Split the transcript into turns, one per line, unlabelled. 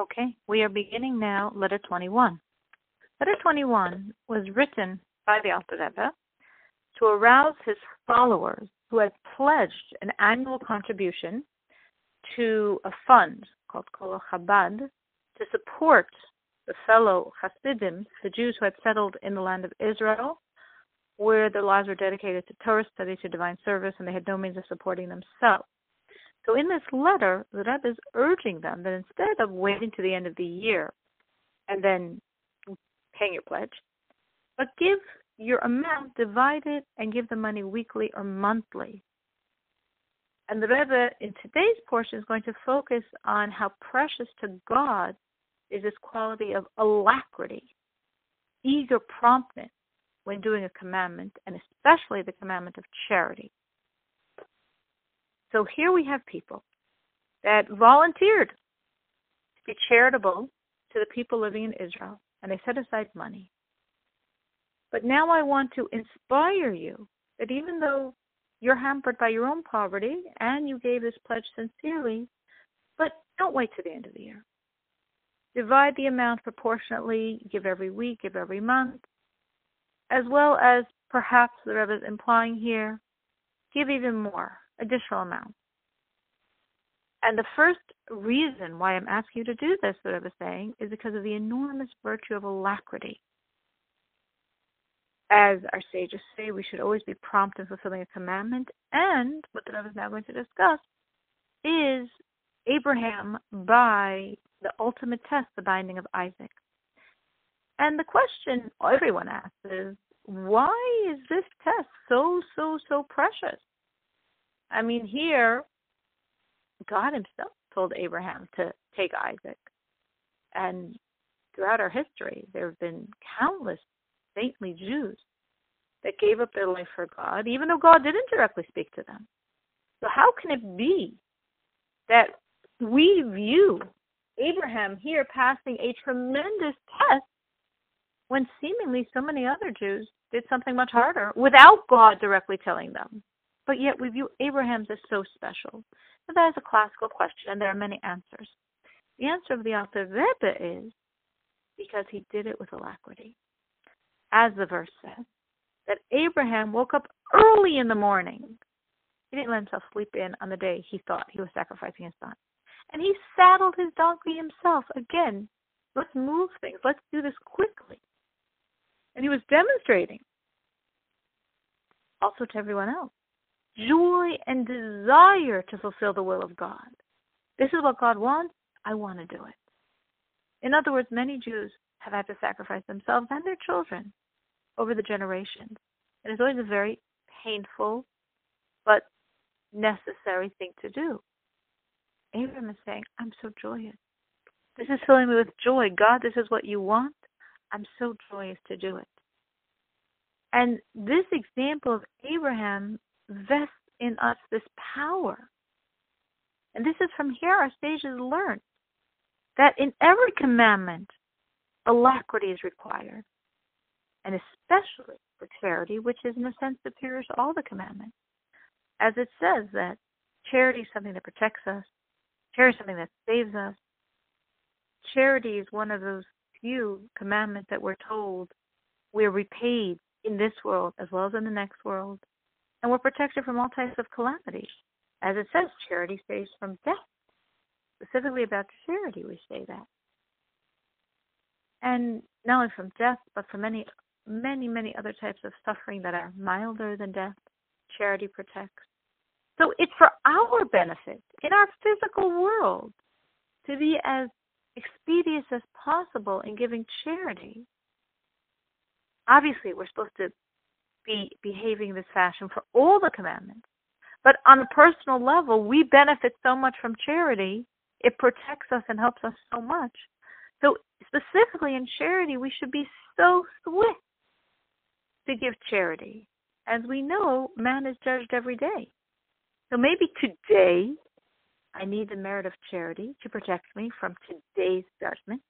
Okay, we are beginning now letter 21. Letter 21 was written by the Alter Rebbe to arouse his followers who had pledged an annual contribution to a fund called Kollel Chabad to support the fellow Hasidim, the Jews who had settled in the land of Israel, where their lives were dedicated to Torah study, to divine service, and they had no means of supporting themselves. So in this letter, the Rebbe is urging them that instead of waiting to the end of the year and then paying your pledge, but give your amount, divide it, and give the money weekly or monthly. And the Rebbe in today's portion is going to focus on how precious to God is this quality of alacrity, eager promptness when doing a commandment, and especially the commandment of charity. So here we have people that volunteered to be charitable to the people living in Israel, and they set aside money. But now I want to inspire you that even though you're hampered by your own poverty and you gave this pledge sincerely, but don't wait to the end of the year. Divide the amount proportionately, give every week, give every month, as well as perhaps the Rebbe is implying here, give even more additional amount. And the first reason why I'm asking you to do this, that I was saying, is because of the enormous virtue of alacrity. As our sages say, we should always be prompt in fulfilling a commandment. And what the Rebbe is now going to discuss is Abraham by the ultimate test, the binding of Isaac. And the question everyone asks is, why is this test so, so, so precious? I mean, here, God Himself told Abraham to take Isaac. And throughout our history, there have been countless saintly Jews that gave up their life for God, even though God didn't directly speak to them. So, how can it be that we view Abraham here passing a tremendous test when seemingly so many other Jews did something much harder without God directly telling them? But yet we view Abraham's as so special? So that is a classical question, and there are many answers. The answer of the Alter Rebbe is because he did it with alacrity. As the verse says, that Abraham woke up early in the morning. He didn't let himself sleep in on the day he thought he was sacrificing his son. And he saddled his donkey himself. Again, let's move things. Let's do this quickly. And he was demonstrating also to everyone else joy and desire to fulfill the will of God. This is what God wants. I want to do it. In other words, many Jews have had to sacrifice themselves and their children over the generations. It is always a very painful but necessary thing to do. Abraham is saying, I'm so joyous. This is filling me with joy. God, this is what you want. I'm so joyous to do it. And this example of Abraham vests in us this power. And this is from here our sages learn that in every commandment, alacrity is required, and especially for charity, which is in a sense superior to all the commandments. As it says that charity is something that protects us, charity is something that saves us. Charity is one of those few commandments that we're told we're repaid in this world as well as in the next world and we're protected from all types of calamities. As it says, charity saves from death. Specifically about charity, we say that. And not only from death, but from many, many, many other types of suffering that are milder than death, charity protects. So it's for our benefit in our physical world to be as expeditious as possible in giving charity. Obviously, we're supposed to be behaving this fashion for all the commandments. But on a personal level, we benefit so much from charity. It protects us and helps us so much. So, specifically in charity, we should be so swift to give charity. As we know, man is judged every day. So maybe today I need the merit of charity to protect me from today's judgment.